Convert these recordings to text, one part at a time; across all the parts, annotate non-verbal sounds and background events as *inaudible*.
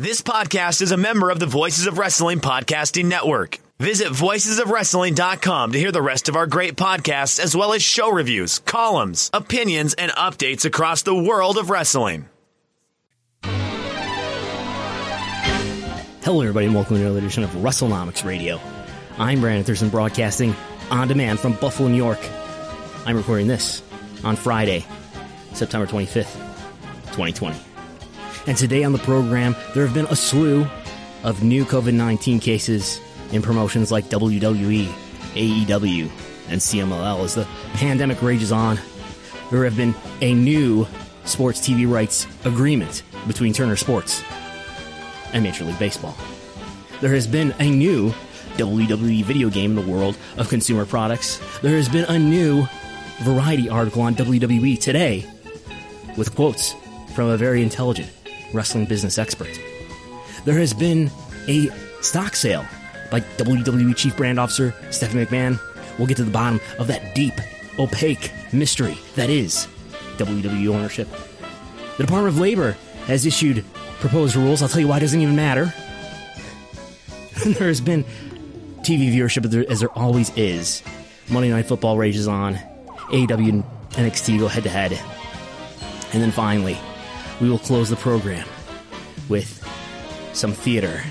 This podcast is a member of the Voices of Wrestling Podcasting Network. Visit voicesofwrestling.com to hear the rest of our great podcasts, as well as show reviews, columns, opinions, and updates across the world of wrestling. Hello, everybody, and welcome to another edition of WrestleNomics Radio. I'm Brandon Thurston, broadcasting on demand from Buffalo, New York. I'm recording this on Friday, September 25th, 2020. And today on the program, there have been a slew of new COVID 19 cases in promotions like WWE, AEW, and CMLL as the pandemic rages on. There have been a new sports TV rights agreement between Turner Sports and Major League Baseball. There has been a new WWE video game in the world of consumer products. There has been a new variety article on WWE today with quotes from a very intelligent wrestling business expert. There has been a stock sale by WWE Chief Brand Officer Stephanie McMahon. We'll get to the bottom of that deep, opaque mystery that is WWE ownership. The Department of Labor has issued proposed rules. I'll tell you why it doesn't even matter. *laughs* there has been TV viewership as there always is. Monday Night Football rages on. AEW and NXT go head to head. And then finally, we will close the program with some theater.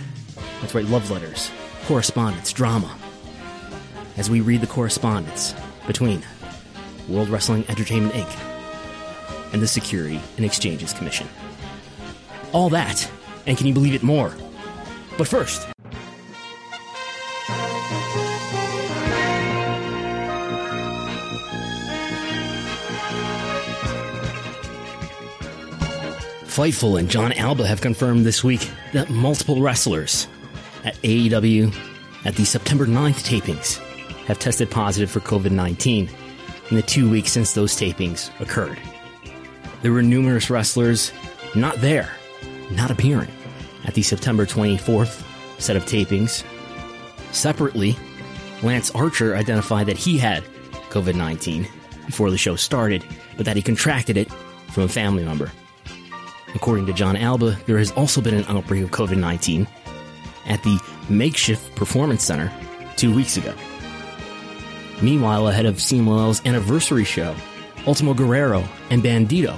That's right, love letters, correspondence, drama. As we read the correspondence between World Wrestling Entertainment Inc. and the Security and Exchanges Commission. All that, and can you believe it more? But first, Fightful and Jon Alba have confirmed this week that multiple wrestlers at AEW at the September 9th tapings have tested positive for COVID 19 in the two weeks since those tapings occurred. There were numerous wrestlers not there, not appearing at the September 24th set of tapings. Separately, Lance Archer identified that he had COVID 19 before the show started, but that he contracted it from a family member. According to Jon Alba, there has also been an outbreak of COVID 19 at the makeshift performance center two weeks ago. Meanwhile, ahead of CMLL's anniversary show, Ultimo Guerrero and Bandido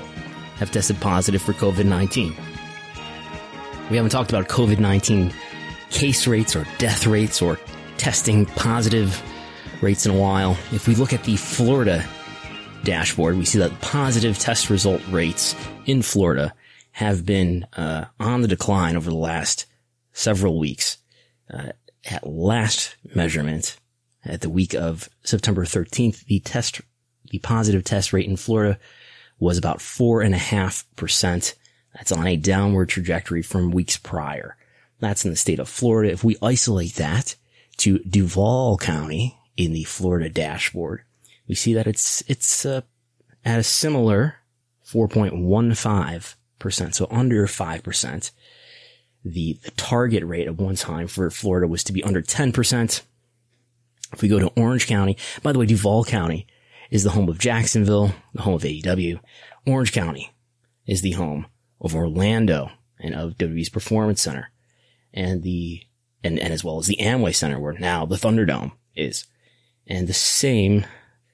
have tested positive for COVID 19. We haven't talked about COVID 19 case rates or death rates or testing positive rates in a while. If we look at the Florida dashboard, we see that positive test result rates in Florida have been uh, on the decline over the last several weeks. Uh, at last measurement, at the week of September 13th, the test, the positive test rate in Florida was about four and a half percent. That's on a downward trajectory from weeks prior. That's in the state of Florida. If we isolate that to Duval County in the Florida dashboard, we see that it's, it's, uh, at a similar 4.15 percent, so under five percent. The, the target rate at one time for Florida was to be under ten percent. If we go to Orange County, by the way, Duval County is the home of Jacksonville, the home of AEW. Orange County is the home of Orlando and of WWE's Performance Center and the, and, and as well as the Amway Center where now the Thunderdome is. And the same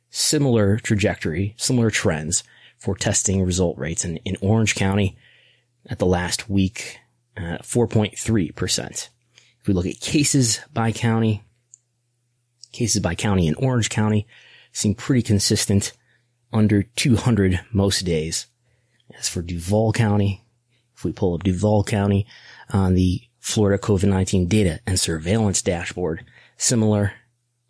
similar trajectory, similar trends for testing result rates in, in Orange County at the last week uh, 4.3%. If we look at cases by county, cases by county in Orange County seem pretty consistent under 200 most days. As for Duval County, if we pull up Duval County on the Florida COVID-19 data and surveillance dashboard, similar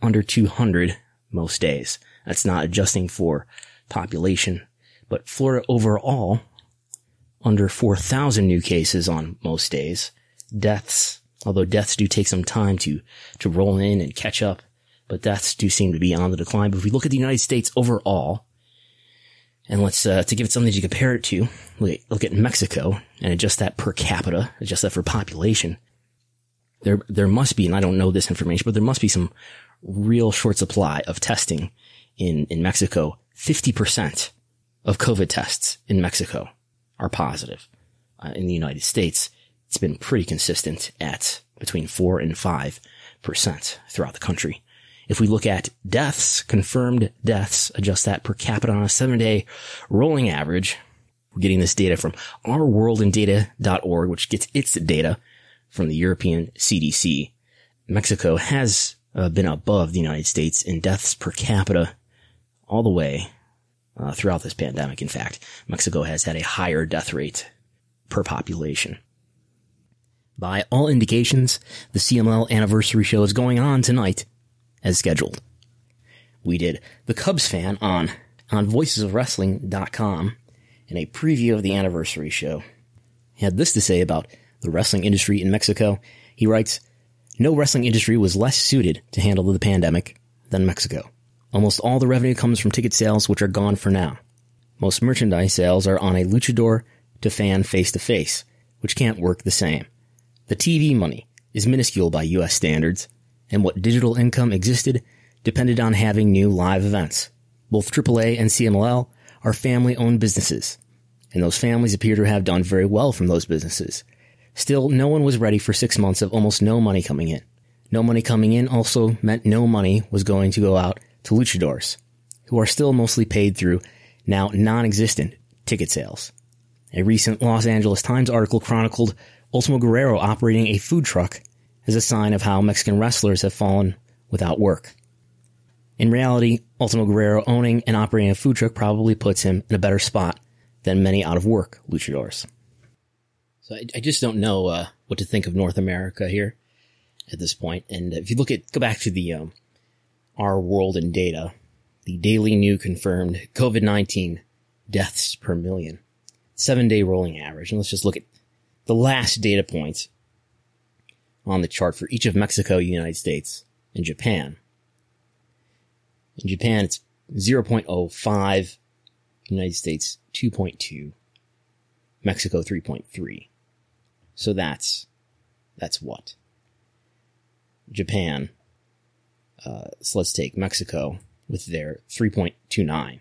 under 200 most days. That's not adjusting for population, but Florida overall under 4,000 new cases on most days. Deaths, although deaths do take some time to, to roll in and catch up, but deaths do seem to be on the decline. But if we look at the United States overall, and let's, uh, to give it something to compare it to, look, look at Mexico and adjust that per capita, adjust that for population. There, there must be, and I don't know this information, but there must be some real short supply of testing in, in Mexico. 50% of COVID tests in Mexico are positive. Uh, in the United States, it's been pretty consistent at between four and five percent throughout the country. If we look at deaths, confirmed deaths, adjust that per capita on a seven day rolling average. We're getting this data from ourworldindata.org, which gets its data from the European CDC. Mexico has uh, been above the United States in deaths per capita all the way uh, throughout this pandemic. In fact, Mexico has had a higher death rate per population. By all indications, the CMLL anniversary show is going on tonight as scheduled. We did the Cubs fan on, on voicesofwrestling.com in a preview of the anniversary show. He had this to say about the wrestling industry in Mexico. He writes, no wrestling industry was less suited to handle the pandemic than Mexico. Almost all the revenue comes from ticket sales, which are gone for now. Most merchandise sales are on a luchador to fan face to face, which can't work the same. The TV money is minuscule by US standards, and what digital income existed depended on having new live events. Both AAA and CMLL are family owned businesses, and those families appear to have done very well from those businesses. Still, no one was ready for six months of almost no money coming in. No money coming in also meant no money was going to go out to luchadors, who are still mostly paid through now non-existent ticket sales. A recent Los Angeles Times article chronicled Ultimo Guerrero operating a food truck as a sign of how Mexican wrestlers have fallen without work. In reality, Ultimo Guerrero owning and operating a food truck probably puts him in a better spot than many out of work luchadors. So I, I just don't know uh, what to think of North America here at this point. And if you look at, go back to the um, our world in data, the daily new confirmed COVID-19 deaths per million, seven day rolling average. And let's just look at the last data points on the chart for each of Mexico, United States, and Japan. In Japan, it's 0.05, United States 2.2, Mexico 3.3. So that's, that's what? Japan uh, so let's take Mexico with their 3.29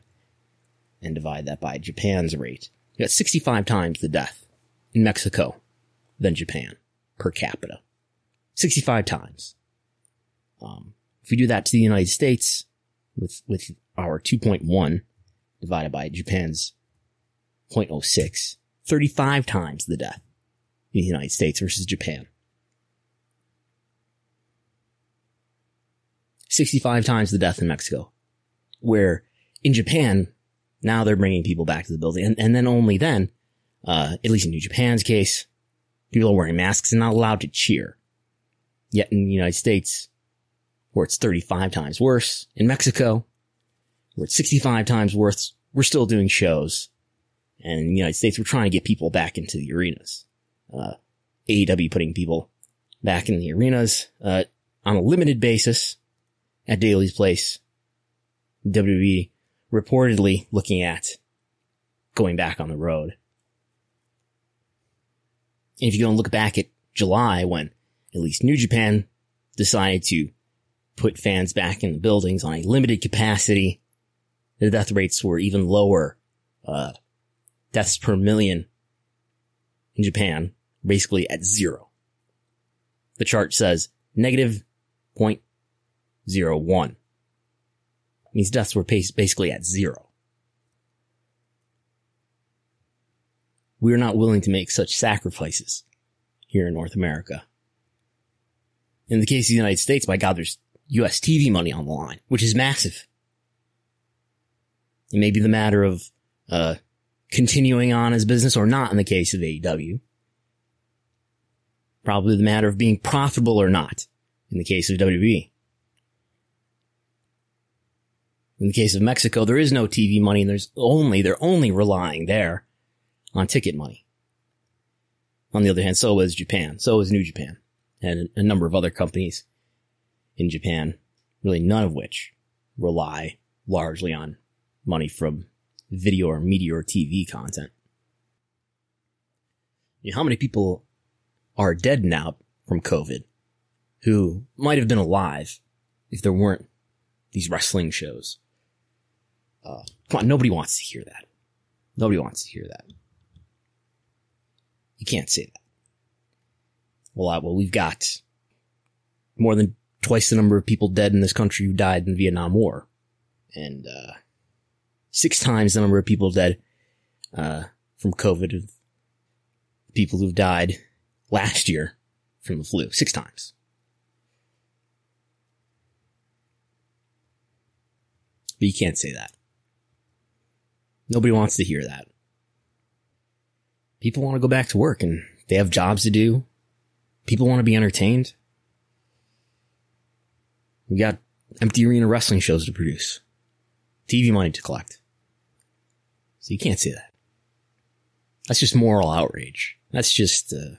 and divide that by Japan's rate. You got 65 times the death in Mexico than Japan per capita. 65 times. Um, if we do that to the United States with, with our 2.1 divided by Japan's 0.06, 35 times the death in the United States versus Japan. 65 times the death in Mexico. Where in Japan, now they're bringing people back to the building. And, and then only then, uh, at least in New Japan's case, people are wearing masks and not allowed to cheer. Yet in the United States, where it's 35 times worse, in Mexico, where it's 65 times worse, we're still doing shows. And in the United States, we're trying to get people back into the arenas. Uh, AEW putting people back in the arenas, uh, on a limited basis at Daily's Place. WWE reportedly looking at going back on the road. And if you go and look back at July when at least New Japan decided to put fans back in the buildings on a limited capacity, the death rates were even lower. Uh, deaths per million in Japan, basically at zero. The chart says negative point zero one. Means deaths were basically at zero. We are not willing to make such sacrifices here in North America. In the case of the United States, by God, there's US TV money on the line, which is massive. It may be the matter of, uh, continuing on as business or not in the case of AEW. Probably the matter of being profitable or not in the case of WWE. In the case of Mexico, there is no TV money and there's only, they're only relying there on ticket money. On the other hand, so is Japan. So is New Japan and a number of other companies in Japan, really none of which rely largely on money from video or media or TV content. You know, how many people are dead now from COVID who might have been alive if there weren't these wrestling shows? Uh, come on, nobody wants to hear that. Nobody wants to hear that. You can't say that. Well, uh, well, we've got more than twice the number of people dead in this country who died in the Vietnam War, and uh, six times the number of people dead uh, from COVID. Of people who've died last year from the flu, six times. But you can't say that. Nobody wants to hear that. People want to go back to work and they have jobs to do. People want to be entertained. We got empty arena wrestling shows to produce, TV money to collect. So you can't say that. That's just moral outrage. That's just, uh,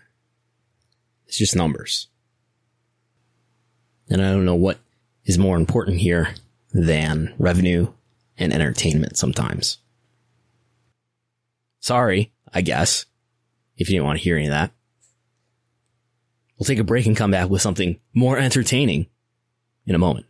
it's just numbers. And I don't know what is more important here than revenue and entertainment sometimes. Sorry, I guess, if you didn't want to hear any of that. We'll take a break and come back with something more entertaining in a moment.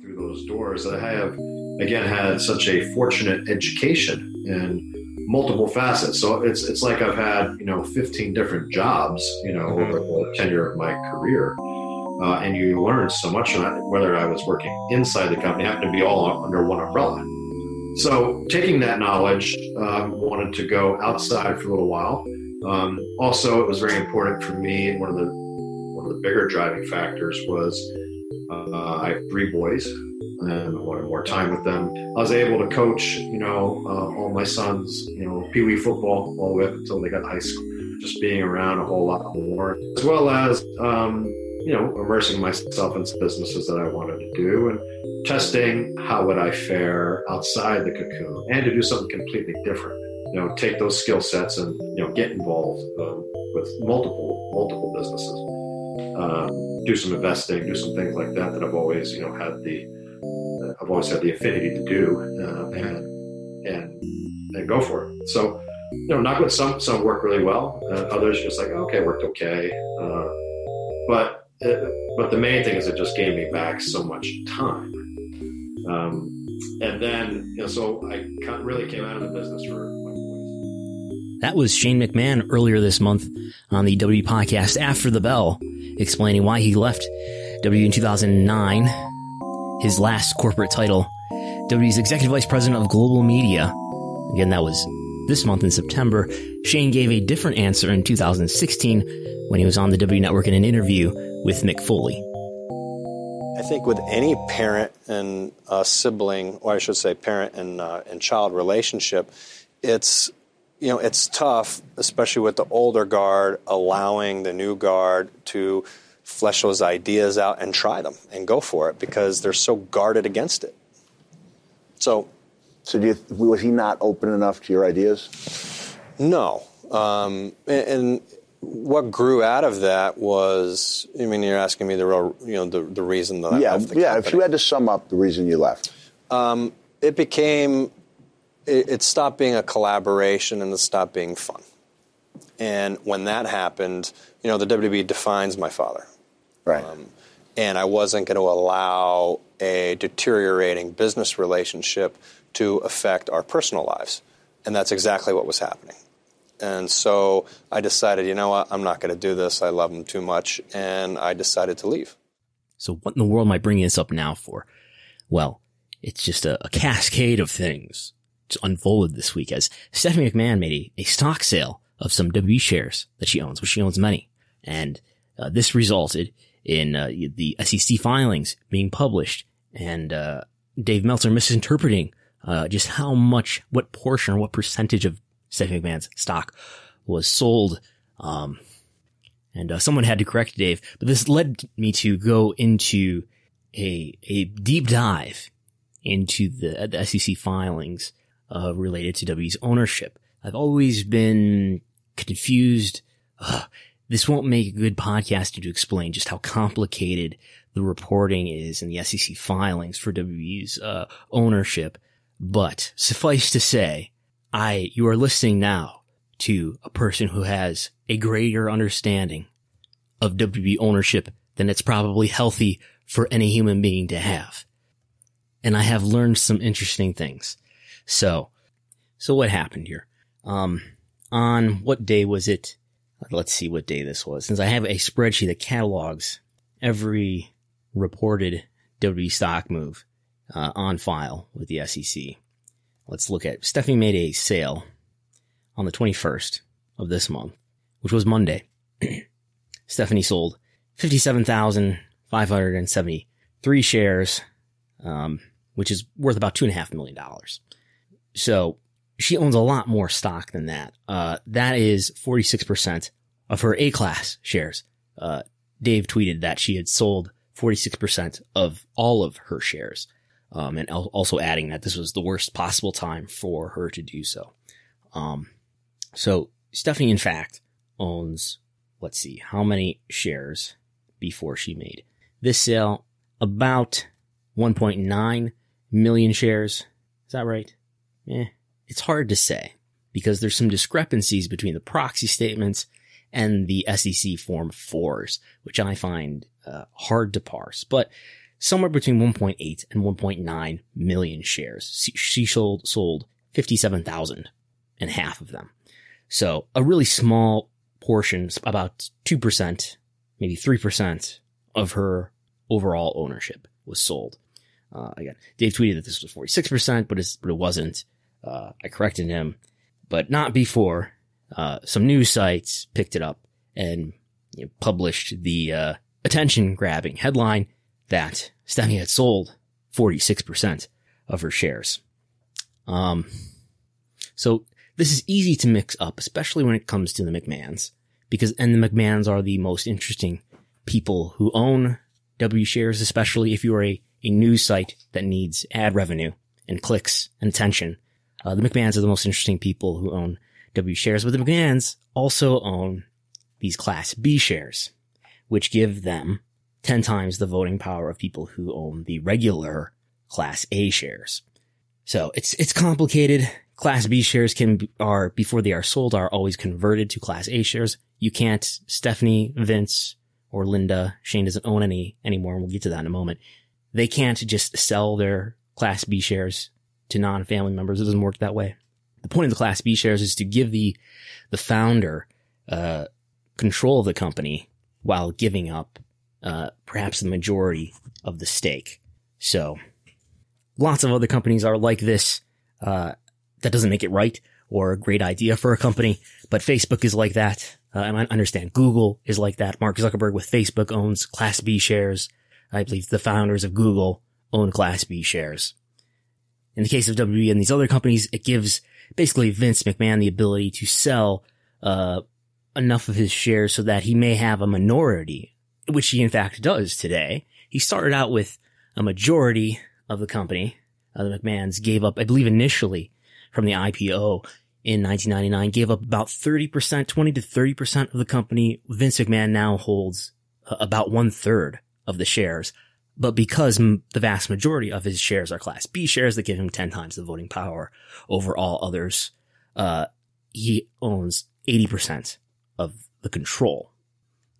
Through those doors, I have again had such a fortunate education in multiple facets. So it's it's like I've had you know 15 different jobs you know mm-hmm. over the tenure of my career. Uh, and you learn so much whether I was working inside the company, happened to be all under one umbrella. So, taking that knowledge, um, wanted to go outside for a little while. Um, also, it was very important for me. One of the one of the bigger driving factors was uh, I have three boys, and I wanted more time with them. I was able to coach, you know, uh, all my sons, you know, pee wee football all the way up until they got to high school. Just being around a whole lot more, as well as um, you know, immersing myself in businesses that I wanted to do and testing how would I fare outside the cocoon and to do something completely different. You know, take those skill sets and you know get involved um, with multiple multiple businesses. Um, do some investing, do some things like that that I've always you know had the uh, I've always had the affinity to do uh, and and and go for it. So you know, not with some some work really well, uh, others just like okay, worked okay, uh, but but the main thing is it just gave me back so much time. Um, and then, you know, so I really came out of the business for my boys. That was Shane McMahon earlier this month on the W podcast After the Bell, explaining why he left W in 2009, his last corporate title, W's Executive Vice President of Global Media. Again, that was this month in September. Shane gave a different answer in 2016 when he was on the W Network in an interview with Mick Foley. I think with any parent and uh, sibling, or I should say parent and, uh, and child relationship, it's you know it's tough, especially with the older guard, allowing the new guard to flesh those ideas out and try them and go for it because they're so guarded against it. So, so you, was he not open enough to your ideas? No, um, and, and what grew out of that was, I mean, you're asking me the real, you know, the, the reason that yeah, I left the yeah. company. If you had to sum up the reason you left, um, it became, it, it, stopped being a collaboration and it stopped being fun. And when that happened, you know, the WWE defines my father, right? Um, and I wasn't going to allow a deteriorating business relationship to affect our personal lives, and that's exactly what was happening. And so I decided, you know what, I'm not going to do this. I love him too much. And I decided to leave. So what in the world am I bringing this up now for? Well, it's just a, a cascade of things unfolded this week as Stephanie McMahon made a, a stock sale of some WWE shares that she owns, which she owns many. And uh, this resulted in uh, the SEC filings being published and uh, Dave Meltzer misinterpreting uh, just how much, what portion or what percentage of Stephanie McMahon's stock was sold. Um, and uh, someone had to correct Dave, but this led me to go into a a deep dive into the, the SEC filings uh, related to W's ownership. I've always been confused. Uh, this won't make a good podcast to explain just how complicated the reporting is in the SEC filings for WWE's uh, ownership. But suffice to say, I you are listening now to a person who has a greater understanding of WWE ownership than it's probably healthy for any human being to have. And I have learned some interesting things. So, so what happened here? Um, on what day was it? Let's see what day this was. Since I have a spreadsheet that catalogs every reported WWE stock move uh, on file with the SEC. Let's look at Stephanie made a sale on the 21st of this month, which was Monday. *clears throat* Stephanie sold 57,573 shares, um, which is worth about two and a half million dollars. So she owns a lot more stock than that. Uh, that is 46% of her A class shares. Uh, Dave tweeted that she had sold 46% of all of her shares. Um, and also adding that this was the worst possible time for her to do so. Um, so Stephanie, in fact, owns, let's see, how many shares before she made this sale? About 1.9 million shares. Is that right? Eh, it's hard to say because there's some discrepancies between the proxy statements and the SEC Form 4s, which I find uh, hard to parse. But somewhere between 1.8 and 1.9 million shares. She sold, sold 57,000 and half of them. So a really small portion, about 2%, maybe 3% of her overall ownership was sold. Uh, again, Dave tweeted that this was 46%, but, but it wasn't. Uh, I corrected him, but not before uh, some news sites picked it up and you know, published the uh, attention grabbing headline that Stephanie had sold 46% of her shares. Um, so this is easy to mix up, especially when it comes to the McMahons, because, and the McMahons are the most interesting people who own W shares, especially if you are a, a news site that needs ad revenue and clicks and attention. Uh, the McMahons are the most interesting people who own W shares, but the McMahons also own these class B shares, which give them 10 times the voting power of people who own the regular class A shares. So it's, it's complicated. Class B shares can, are, before they are sold, are always converted to class A shares. You can't, Stephanie, Vince, or Linda, Shane doesn't own any anymore, and we'll get to that in a moment. They can't just sell their class B shares to non-family members. It doesn't work that way. The point of the class B shares is to give the, the founder, uh, control of the company while giving up uh, perhaps the majority of the stake. So lots of other companies are like this. Uh, that doesn't make it right or a great idea for a company, but Facebook is like that. Uh, I understand Google is like that. Mark Zuckerberg with Facebook owns Class B shares. I believe the founders of Google own Class B shares. In the case of WWE and these other companies, it gives basically Vince McMahon the ability to sell uh, enough of his shares so that he may have a minority which he in fact does today. He started out with a majority of the company. Uh, the McMahons gave up, I believe initially from the IPO in 1999, gave up about 30%, 20 to 30% of the company. Vince McMahon now holds uh, about one third of the shares. But because m- the vast majority of his shares are class B shares that give him 10 times the voting power over all others, uh, he owns 80% of the control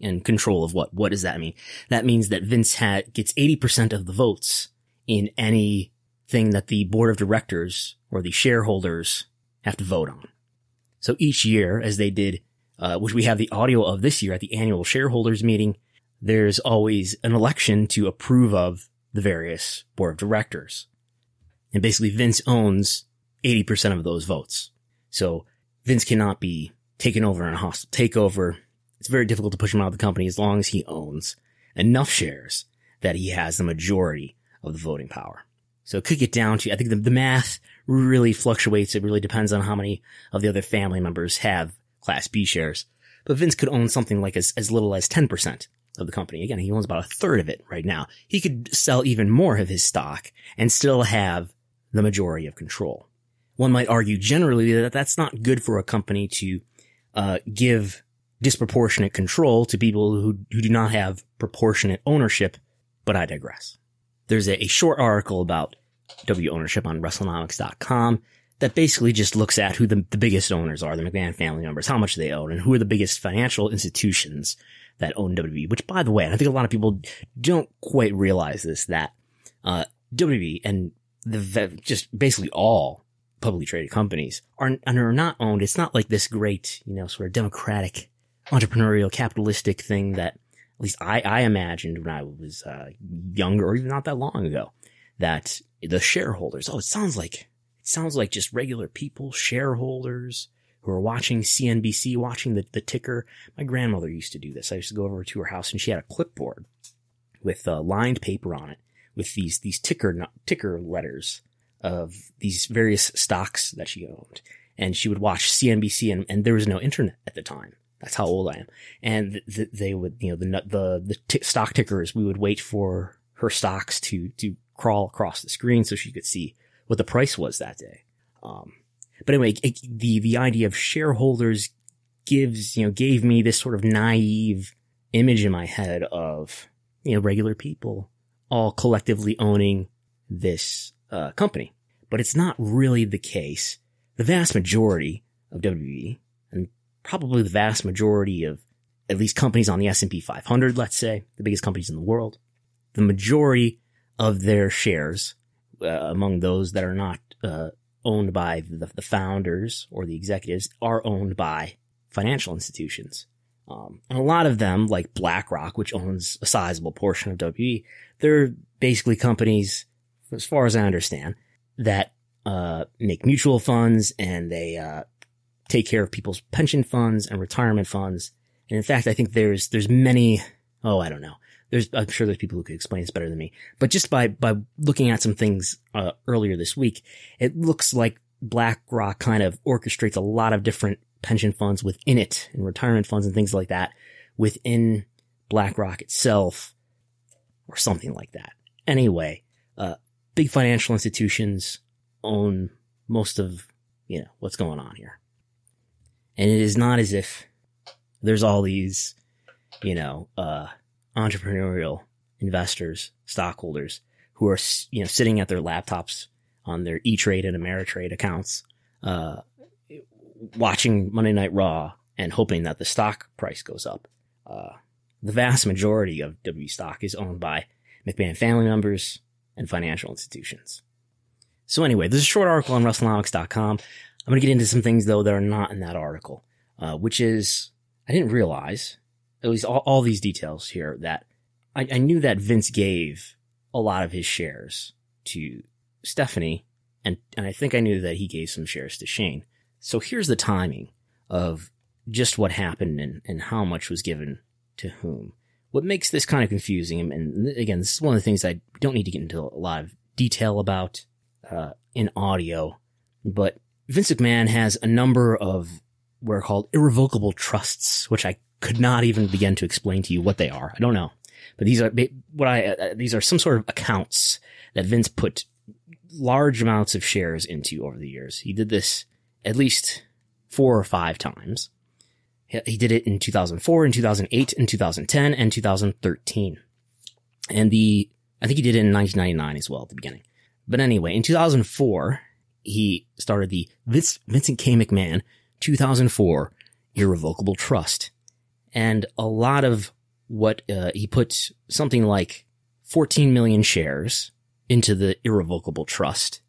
and control of what? What does that mean? That means that Vince had, gets 80% of the votes in anything that the board of directors or the shareholders have to vote on. So each year, as they did, uh, which we have the audio of this year at the annual shareholders meeting, there's always an election to approve of the various board of directors. And basically Vince owns 80% of those votes. So Vince cannot be taken over in a hostile takeover. It's very difficult to push him out of the company as long as he owns enough shares that he has the majority of the voting power. So it could get down to, I think the, the math really fluctuates. It really depends on how many of the other family members have class B shares. But Vince could own something like as, as little as 10% of the company. Again, he owns about a third of it right now. He could sell even more of his stock and still have the majority of control. One might argue generally that that's not good for a company to uh, give disproportionate control to people who, who do not have proportionate ownership, but I digress. There's a, a short article about W ownership on WrestleNomics.com that basically just looks at who the, the biggest owners are, the McMahon family members, how much they own, and who are the biggest financial institutions that own WWE. Which, by the way, and I think a lot of people don't quite realize this, that uh, WWE and the just basically all publicly traded companies are, are not owned. It's not like this great, you know, sort of democratic, entrepreneurial, capitalistic thing that at least I, I imagined when I was uh, younger or even not that long ago that the shareholders, oh, it sounds like, it sounds like just regular people, shareholders who are watching CNBC, watching the, the ticker. My grandmother used to do this. I used to go over to her house and she had a clipboard with uh, lined paper on it with these, these ticker, ticker letters of these various stocks that she owned. And she would watch CNBC and, and there was no internet at the time. That's how old I am. And th- th- they would, you know, the, the, the t- stock tickers, we would wait for her stocks to, to crawl across the screen so she could see what the price was that day. Um, but anyway, it, the, the idea of shareholders gives, you know, gave me this sort of naive image in my head of, you know, regular people all collectively owning this, uh, company. But it's not really the case. The vast majority of WWE and probably the vast majority of at least companies on the S&P 500, let's say, the biggest companies in the world, the majority of their shares uh, among those that are not uh, owned by the, the, founders or the executives are owned by financial institutions. Um, and a lot of them, like BlackRock, which owns a sizable portion of WWE, they're basically companies, as far as I understand, that uh, make mutual funds and they uh, take care of people's pension funds and retirement funds. And in fact, I think there's there's many. Oh, I don't know there's, I'm sure there's people who could explain this better than me, but just by, by looking at some things, uh, earlier this week, it looks like BlackRock kind of orchestrates a lot of different pension funds within it and retirement funds and things like that within BlackRock itself or something like that. Anyway, uh, big financial institutions own most of, you know, what's going on here. And it is not as if there's all these, you know, uh, entrepreneurial investors, stockholders who are, you know, sitting at their laptops on their E-Trade and Ameritrade accounts, uh, watching Monday Night Raw and hoping that the stock price goes up. Uh, the vast majority of W stock is owned by McMahon family members and financial institutions. So anyway, this is a short article on WrestleNomics.com. I'm going to get into some things though that are not in that article, uh, which is I didn't realize at least all, all these details here that I, I knew that Vince gave a lot of his shares to Stephanie, and, and I think I knew that he gave some shares to Shane. So here's the timing of just what happened and, and how much was given to whom. What makes this kind of confusing, and again, this is one of the things I don't need to get into a lot of detail about uh, in audio, but Vince McMahon has a number of what are called irrevocable trusts, which I could not even begin to explain to you what they are. I don't know, but these are what I uh, these are some sort of accounts that Vince put large amounts of shares into over the years. He did this at least four or five times. He did it in 2004, in 2008, in 2010, and 2013. And the, I think he did it in 1999 as well at the beginning. But anyway, in 2004, he started the Vince, Vincent K. McMahon 2004 Irrevocable Trust and a lot of what uh, he put something like 14 million shares into the irrevocable trust,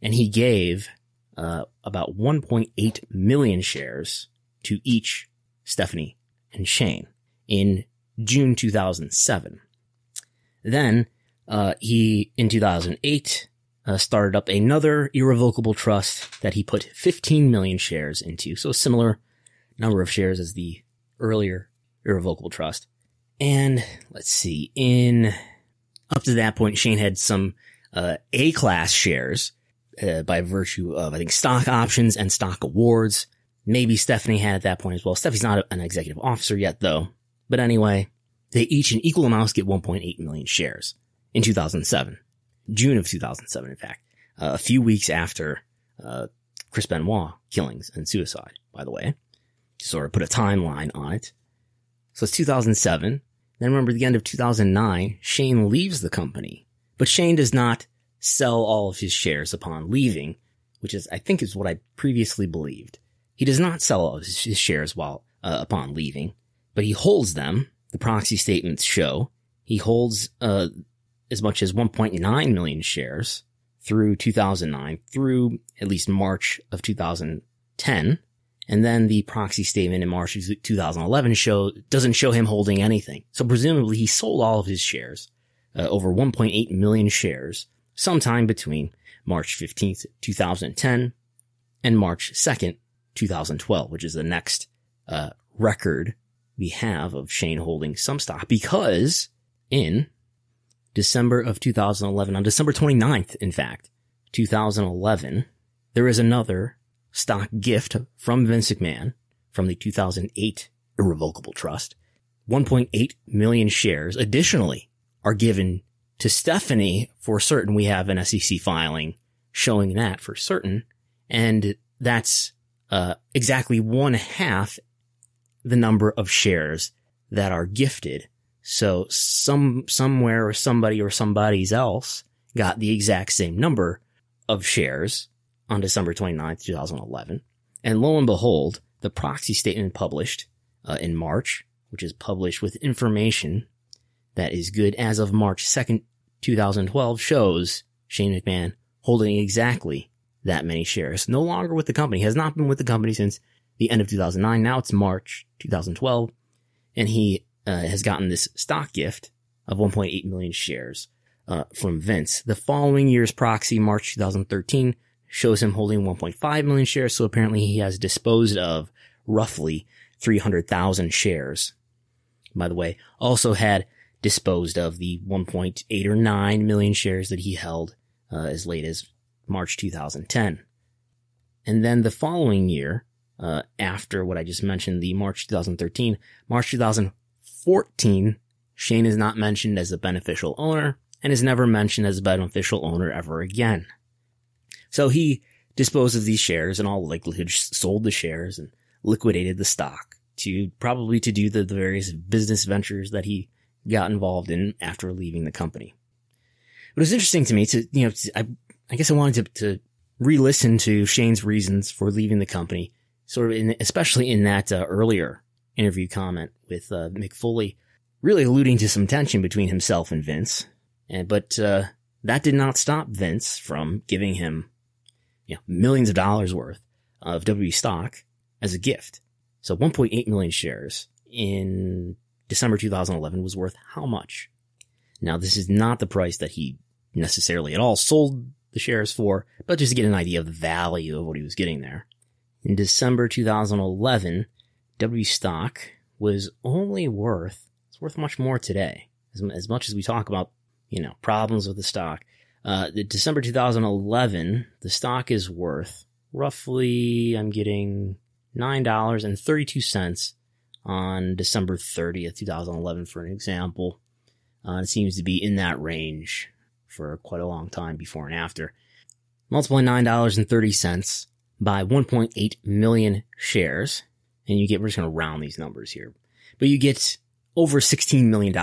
and he gave uh, about 1.8 million shares to each Stephanie and Shane in June 2007. Then uh, he, in 2008, uh, started up another irrevocable trust that he put 15 million shares into. So a similar number of shares as the earlier irrevocable trust. And let's see, in up to that point, Shane had some uh, A class shares uh, by virtue of, I think, stock options and stock awards. Maybe Stephanie had at that point as well. Stephanie's not an executive officer yet, though. But anyway, they each in equal amounts get 1.8 million shares in 2007. June of 2007, in fact. Uh, a few weeks after uh, Chris Benoit killings and suicide, by the way. To sort of put a timeline on it. So it's 2007. Then remember the end of 2009, Shane leaves the company. But Shane does not sell all of his shares upon leaving, which is, I think, is what I previously believed. He does not sell all of his shares while uh, upon leaving, but he holds them. The proxy statements show he holds uh, as much as 1.9 million shares through 2009, through at least March of 2010. And then the proxy statement in March of 2011 show, doesn't show him holding anything. So presumably he sold all of his shares, uh, over 1.8 million shares, sometime between March 15th, 2010 and March 2nd, 2012, which is the next, uh, record we have of Shane holding some stock because in December of 2011, on December 29th, in fact, 2011, there is another stock gift from Vince McMahon from the 2008 Irrevocable Trust. 1.8 million shares additionally are given to Stephanie for certain. We have an SEC filing showing that for certain. And that's, uh, exactly one half the number of shares that are gifted. So some, somewhere or somebody or somebody's else got the exact same number of shares on December 29th, 2011. And lo and behold, the proxy statement published uh, in March, which is published with information that is good as of March 2nd, 2012, shows Shane McMahon holding exactly that many shares. No longer with the company, has not been with the company since the end of 2009. Now it's March 2012, and he uh, has gotten this stock gift of 1.8 million shares uh, from Vince. The following year's proxy, March 2013, shows him holding 1.5 million shares. So apparently he has disposed of roughly 300,000 shares. By the way, also had disposed of the 1.8 or 9 million shares that he held uh, as late as March 2010. And then the following year, uh, after what I just mentioned, the March 2013, March 2014, Shane is not mentioned as a beneficial owner and is never mentioned as a beneficial owner ever again. So he disposed of these shares and all likelihood sold the shares and liquidated the stock to probably to do the, the various business ventures that he got involved in after leaving the company. But it was interesting to me to, you know, to, I, I guess I wanted to, to re-listen to Shane's reasons for leaving the company, sort of in, especially in that uh, earlier interview comment with uh, Mick Foley, really alluding to some tension between himself and Vince. And, but, uh, that did not stop Vince from giving him you know, millions of dollars worth of WWE stock as a gift. So 1.8 million shares in December 2011 was worth how much? Now, this is not the price that he necessarily at all sold the shares for, but just to get an idea of the value of what he was getting there. In December 2011, W stock was only worth, it's worth much more today. As, as much as we talk about, you know, problems with the stock, uh, the December 2011, the stock is worth roughly, I'm getting $9.32 on December 30th, 2011, for an example. Uh, it seems to be in that range for quite a long time before and after. Multiply $9.30 by 1.8 million shares, and you get, we're just going to round these numbers here, but you get over $16 million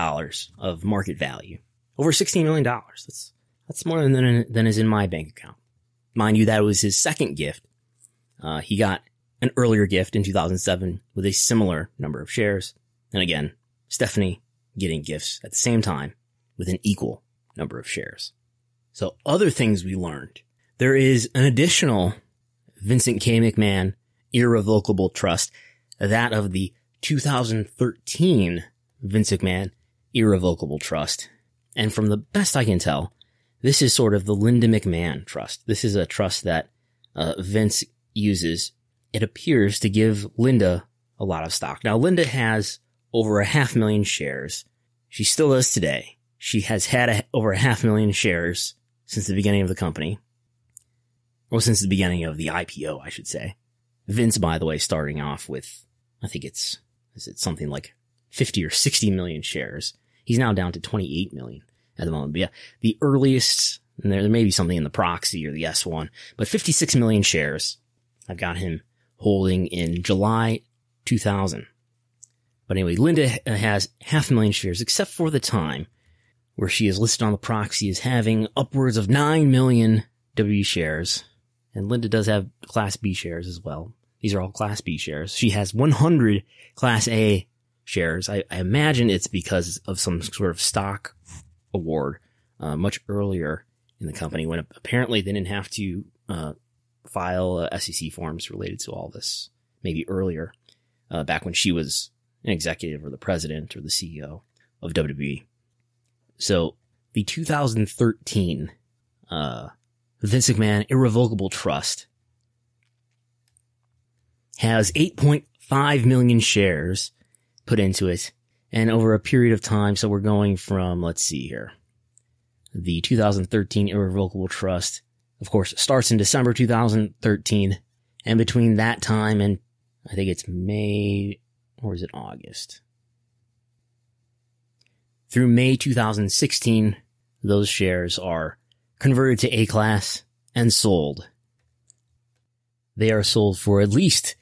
of market value. Over $16 million. That's, that's more than, than is in my bank account. Mind you, that was his second gift. Uh, he got an earlier gift in 2007 with a similar number of shares. And again, Stephanie getting gifts at the same time with an equal number of shares. So other things we learned. There is an additional Vincent K. McMahon irrevocable trust, that of the 2013 Vince McMahon irrevocable trust. And from the best I can tell, This is sort of the Linda McMahon trust. This is a trust that uh, Vince uses. It appears to give Linda a lot of stock. Now, Linda has over a half million shares. She still does today. She has had a, over a half million shares since the beginning of the company. Well, since the beginning of the IPO, I should say. Vince, by the way, starting off with, I think it's, is it something like 50 or 60 million shares. He's now down to 28 million at the moment. But yeah, the earliest, and there, there may be something in the proxy or the S1, but 56 million shares. I've got him holding in July 2000. But anyway, Linda has half a million shares, except for the time where she is listed on the proxy as having upwards of 9 million W shares. And Linda does have Class B shares as well. These are all Class B shares. She has 100 Class A shares. I, I imagine it's because of some sort of stock award uh, much earlier in the company when apparently they didn't have to uh, file uh, SEC forms related to all this, maybe earlier, uh, back when she was an executive or the president or the CEO of WWE. So the 2013 uh, Vince McMahon Irrevocable Trust has 8.5 million shares put into it. And over a period of time, so we're going from, let's see here, the 2013 Irrevocable Trust, of course, starts in December 2013. And between that time and I think it's May, or is it August? Through May 2016, those shares are converted to A class and sold. They are sold for at least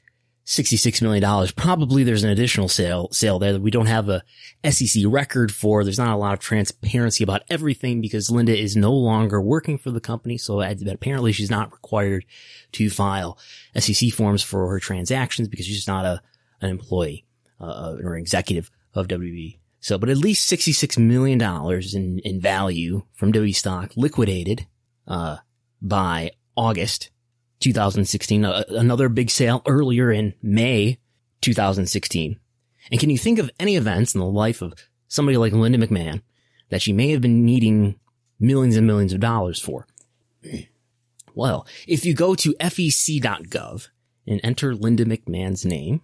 $66 million. Probably there's an additional sale, sale there that we don't have a SEC record for. There's not a lot of transparency about everything because Linda is no longer working for the company. So apparently she's not required to file SEC forms for her transactions because she's not a, an employee, uh, or executive of WB. So, but at least $66 million in, in value from W stock liquidated, uh, by August 2016, uh, another big sale earlier in May 2016. And can you think of any events in the life of somebody like Linda McMahon that she may have been needing millions and millions of dollars for? *clears throat* Well, if you go to fec.gov and enter Linda McMahon's name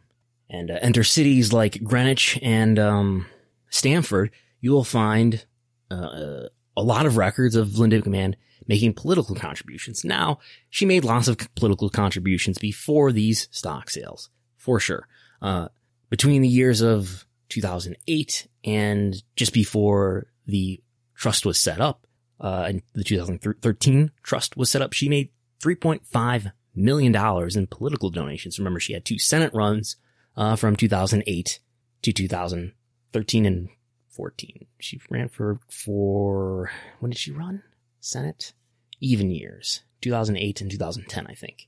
and uh, enter cities like Greenwich and um, Stamford, you will find uh, a lot of records of Linda McMahon making political contributions. Now, she made lots of political contributions before these stock sales, for sure. Uh, between the years of 2008 and just before the trust was set up, uh, and the 2013 trust was set up, she made $3.5 million in political donations. Remember, she had two Senate runs, uh, from 2008 to 2013 and 14. She ran for, for, when did she run? Senate? Even years. 2008 and 2010, I think.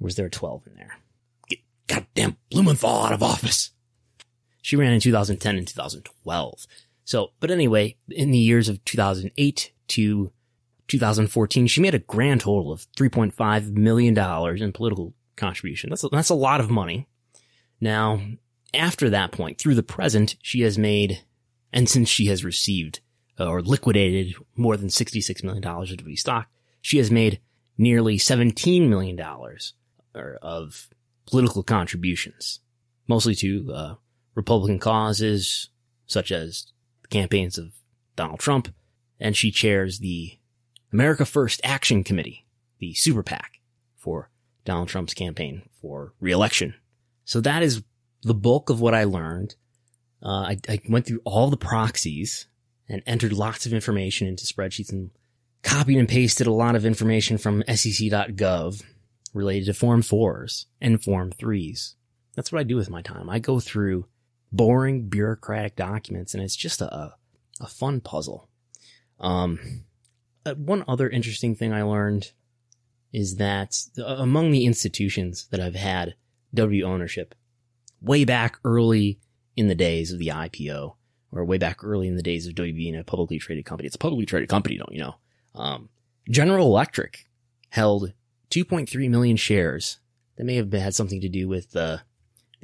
Or was there a 12 in there? Get goddamn Blumenthal out of office. She ran in 2010 and 2012. So, but anyway, in the years of 2008 to 2014, she made a grand total of $3.5 million in political contribution. That's a, that's a lot of money. Now, after that point, through the present, she has made, and since she has received or liquidated more than $66 million of WWE stock, she has made nearly $17 million of political contributions, mostly to uh, Republican causes such as the campaigns of Donald Trump, and she chairs the America First Action Committee, the super PAC for Donald Trump's campaign for reelection. So that is the bulk of what I learned. Uh, I, I went through all the proxies and entered lots of information into spreadsheets and copied and pasted a lot of information from sec.gov related to Form 4s and Form 3s. That's what I do with my time. I go through boring bureaucratic documents and it's just a, a fun puzzle. Um, uh, one other interesting thing I learned is that among the institutions that I've had W ownership way back early in the days of the IPO, or way back early in the days of W being a publicly traded company. It's a publicly traded company, don't you know? Um, General Electric held 2.3 million shares. That may have had something to do with the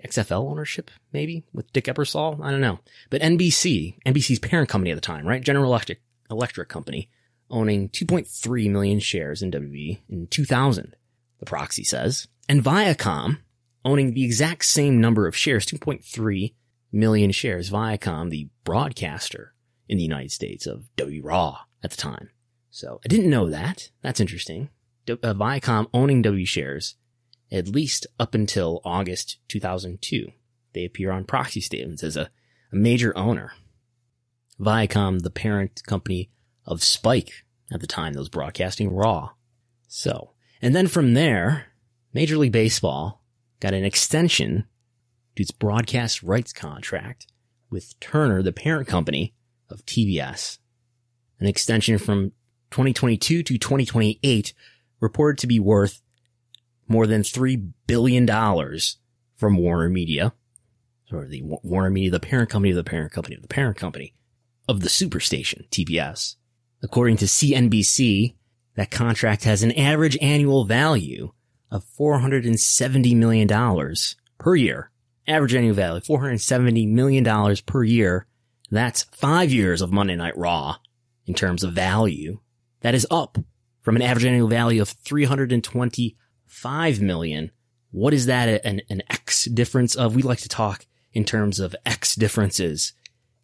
XFL ownership, maybe with Dick Ebersol. I don't know. But NBC, NBC's parent company at the time, right? General Electric, Electric Company, owning 2.3 million shares in WWE in 2000, the proxy says, and Viacom owning the exact same number of shares, 2.3 million shares. Viacom, the broadcaster in the United States of W Raw at the time. So I didn't know that. That's interesting. uh, Viacom owning W shares at least up until August 2002. They appear on proxy statements as a, a major owner. Viacom, the parent company of Spike at the time that was broadcasting Raw. So, and then from there, Major League Baseball got an extension to its broadcast rights contract with Turner, the parent company of TBS. An extension from 2022 to 2028 reported to be worth more than $3 billion from Warner Media, or the Warner Media, the parent company of the parent company of the parent company of the superstation, TBS. According to CNBC, that contract has an average annual value of $470 million per year. Average annual value, $470 million per year. That's five years of Monday Night Raw in terms of value. That is up from an average annual value of 325 million. What is that an, an X difference of? We like to talk in terms of X differences.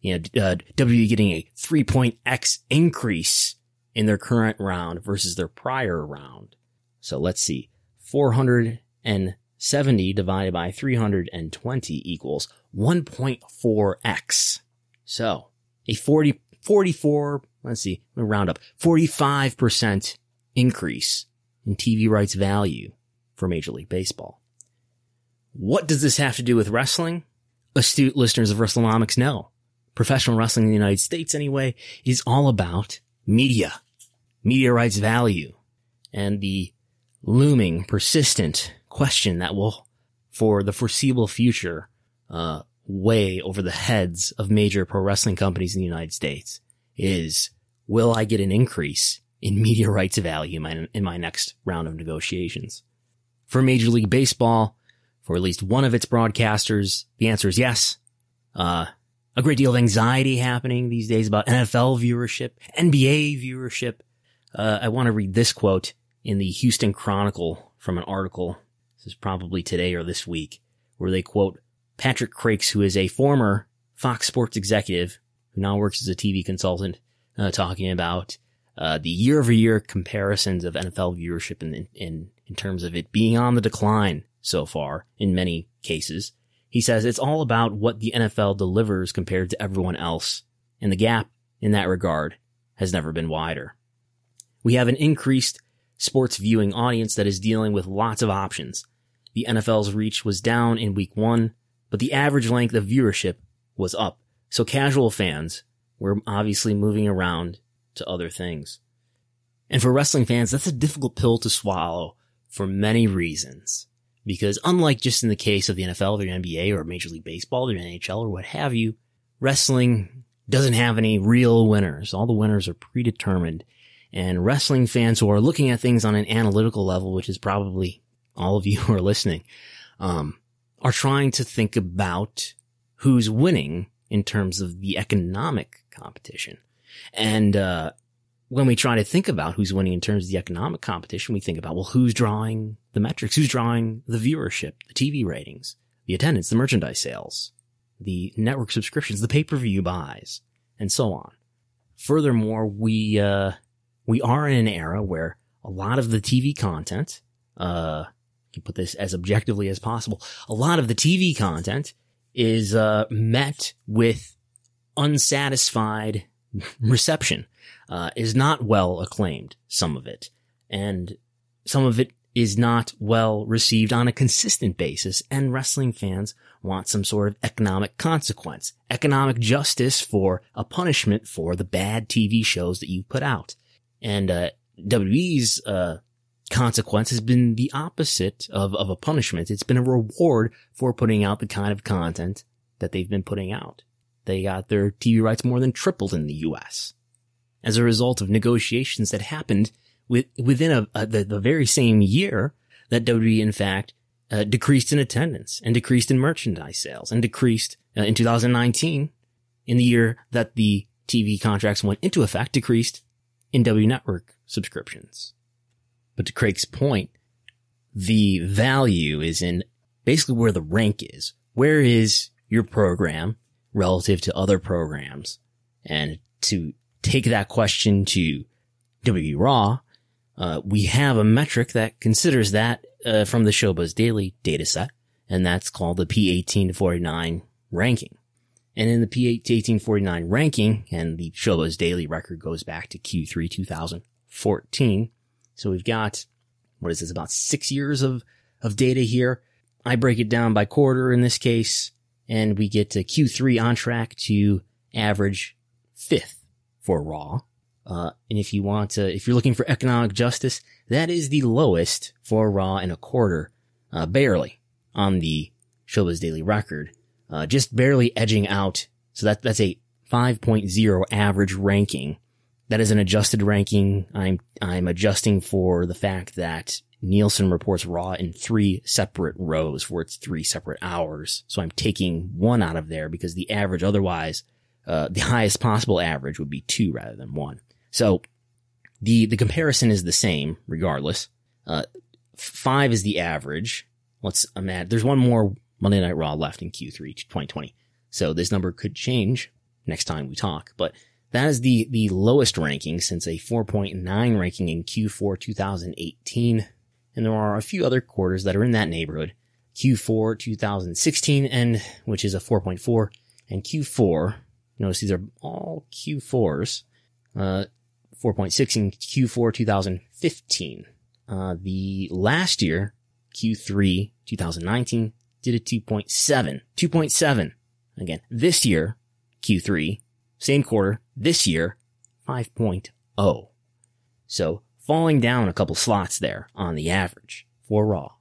You know, uh, W getting a three point X increase in their current round versus their prior round. So let's see. 470 divided by 320 equals 1.4x. So a 40, 44, let's see, let me round up, 45% increase in TV rights value for Major League Baseball. What does this have to do with wrestling? Astute listeners of WrestleNomics know. Professional wrestling in the United States anyway is all about media, media rights value, and the looming, persistent question that will, for the foreseeable future, uh, weigh over the heads of major pro wrestling companies in the United States is, will I get an increase in media rights value in my, in my next round of negotiations? For Major League Baseball, for at least one of its broadcasters, the answer is yes. Uh, a great deal of anxiety happening these days about NFL viewership, NBA viewership. Uh, I want to read this quote in the Houston Chronicle from an article. This is probably today or this week, where they quote Patrick Crakes, who is a former Fox Sports executive who now works as a TV consultant, uh, talking about uh, the year-over-year comparisons of NFL viewership in, in in terms of it being on the decline so far in many cases. He says it's all about what the NFL delivers compared to everyone else, and the gap in that regard has never been wider. We have an increased sports viewing audience that is dealing with lots of options. The NFL's reach was down in week one, but the average length of viewership was up. So casual fans were obviously moving around to other things. And for wrestling fans, that's a difficult pill to swallow for many reasons. Because unlike just in the case of the NFL or the NBA or Major League Baseball or the NHL or what have you, wrestling doesn't have any real winners. All the winners are predetermined and wrestling fans who are looking at things on an analytical level, which is probably all of you *laughs* who are listening, um, are trying to think about who's winning in terms of the economic competition. And, uh, when we try to think about who's winning in terms of the economic competition, we think about, well, who's drawing the metrics? Who's drawing the viewership, the TV ratings, the attendance, the merchandise sales, the network subscriptions, the pay-per-view buys, and so on. Furthermore, we, uh, we are in an era where a lot of the TV content, uh, can put this as objectively as possible. A lot of the TV content is, uh, met with unsatisfied *laughs* reception, uh, is not well acclaimed, some of it. And some of it is not well received on a consistent basis. And wrestling fans want some sort of economic consequence, economic justice for a punishment for the bad TV shows that you put out. And uh, WWE's uh, consequence has been the opposite of, of a punishment. It's been a reward for putting out the kind of content that they've been putting out. They got their TV rights more than tripled in the US as a result of negotiations that happened with, within a, a the, the, very same year that WWE, in fact, uh, decreased in attendance and decreased in merchandise sales and decreased uh, in 2019 in the year that the TV contracts went into effect, decreased NW Network subscriptions. But to Crakes' point, the value is in basically where the rank is. Where is your program relative to other programs? And to take that question to WB Raw, uh, we have a metric that considers that uh, from the Showbuzz Daily dataset, and that's called the P18 to 49 ranking. And in the P18 49 ranking, and the Showbuzz Daily record goes back to Q3 2014. So we've got, what is this, about six years of, of data here. I break it down by quarter in this case, and we get to Q3 on track to average fifth for Raw. Uh, and if you want to, if you're looking for economic justice, that is the lowest for Raw in a quarter, uh, barely on the Showbuzz Daily record, uh, just barely edging out. So that, that's a 5.0 average ranking. That is an adjusted ranking. I'm, I'm adjusting for the fact that Nielsen reports Raw in three separate rows for its three separate hours. So I'm taking one out of there because the average otherwise, uh, the *laughs* highest possible average would be two rather than one. So the, the comparison is the same regardless. Uh, five is the average. Let's imagine there's one more Monday Night Raw left in Q3 2020. So this number could change next time we talk, but that is the, the lowest ranking since a 4.9 ranking in Q4 2018. And there are a few other quarters that are in that neighborhood. Q4 2016 and which is a 4.4 and Q4. Notice these are all Q4s. Uh, 4.6 in Q4 2015. Uh, the last year, Q3 2019 did a 2.7. 2.7. Again, this year, Q3, same quarter, this year, 5.0. So falling down a couple slots there on the average for Raw.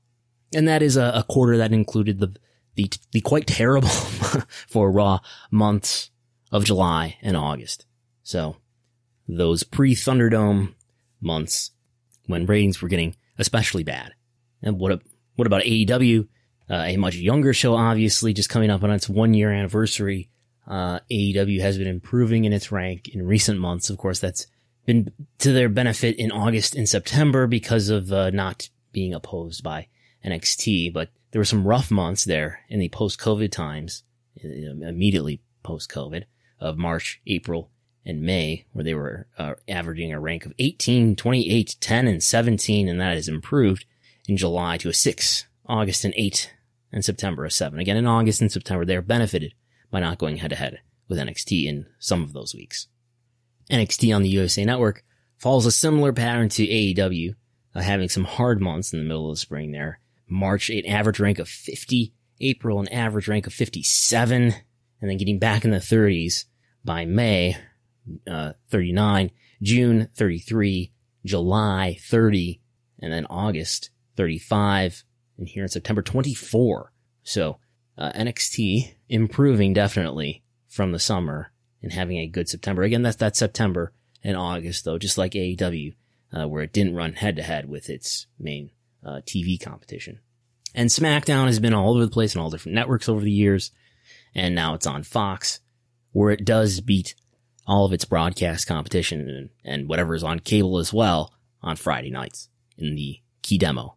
And that is a, a quarter that included the, the, the quite terrible *laughs* for Raw months of July and August. So those pre Thunderdome months when ratings were getting especially bad. And what, what about AEW? Uh, a much younger show, obviously, just coming up on its one year anniversary. Uh, AEW has been improving in its rank in recent months. Of course, that's been to their benefit in August and September because of uh, not being opposed by NXT. But there were some rough months there in the post-COVID times, immediately post-COVID of March, April, and May, where they were uh, averaging a rank of 18, 28, 10, and 17, and that has improved in July to a 6, August and 8, and September a 7. Again, in August and September, they are benefited by not going head to head with NXT in some of those weeks. NXT on the USA Network follows a similar pattern to AEW, uh, having some hard months in the middle of the spring there. March, an average rank of 50, April, an average rank of 57, and then getting back in the 30s by May, uh, 39, June 33, July 30, and then August 35, and here in September 24. So uh, NXT improving definitely from the summer and having a good September. Again, that's that September and August though, just like AEW, uh, where it didn't run head to head with its main uh, TV competition. And SmackDown has been all over the place on all different networks over the years, and now it's on Fox, where it does beat all of its broadcast competition and, and whatever is on cable as well on Friday nights in the key demo.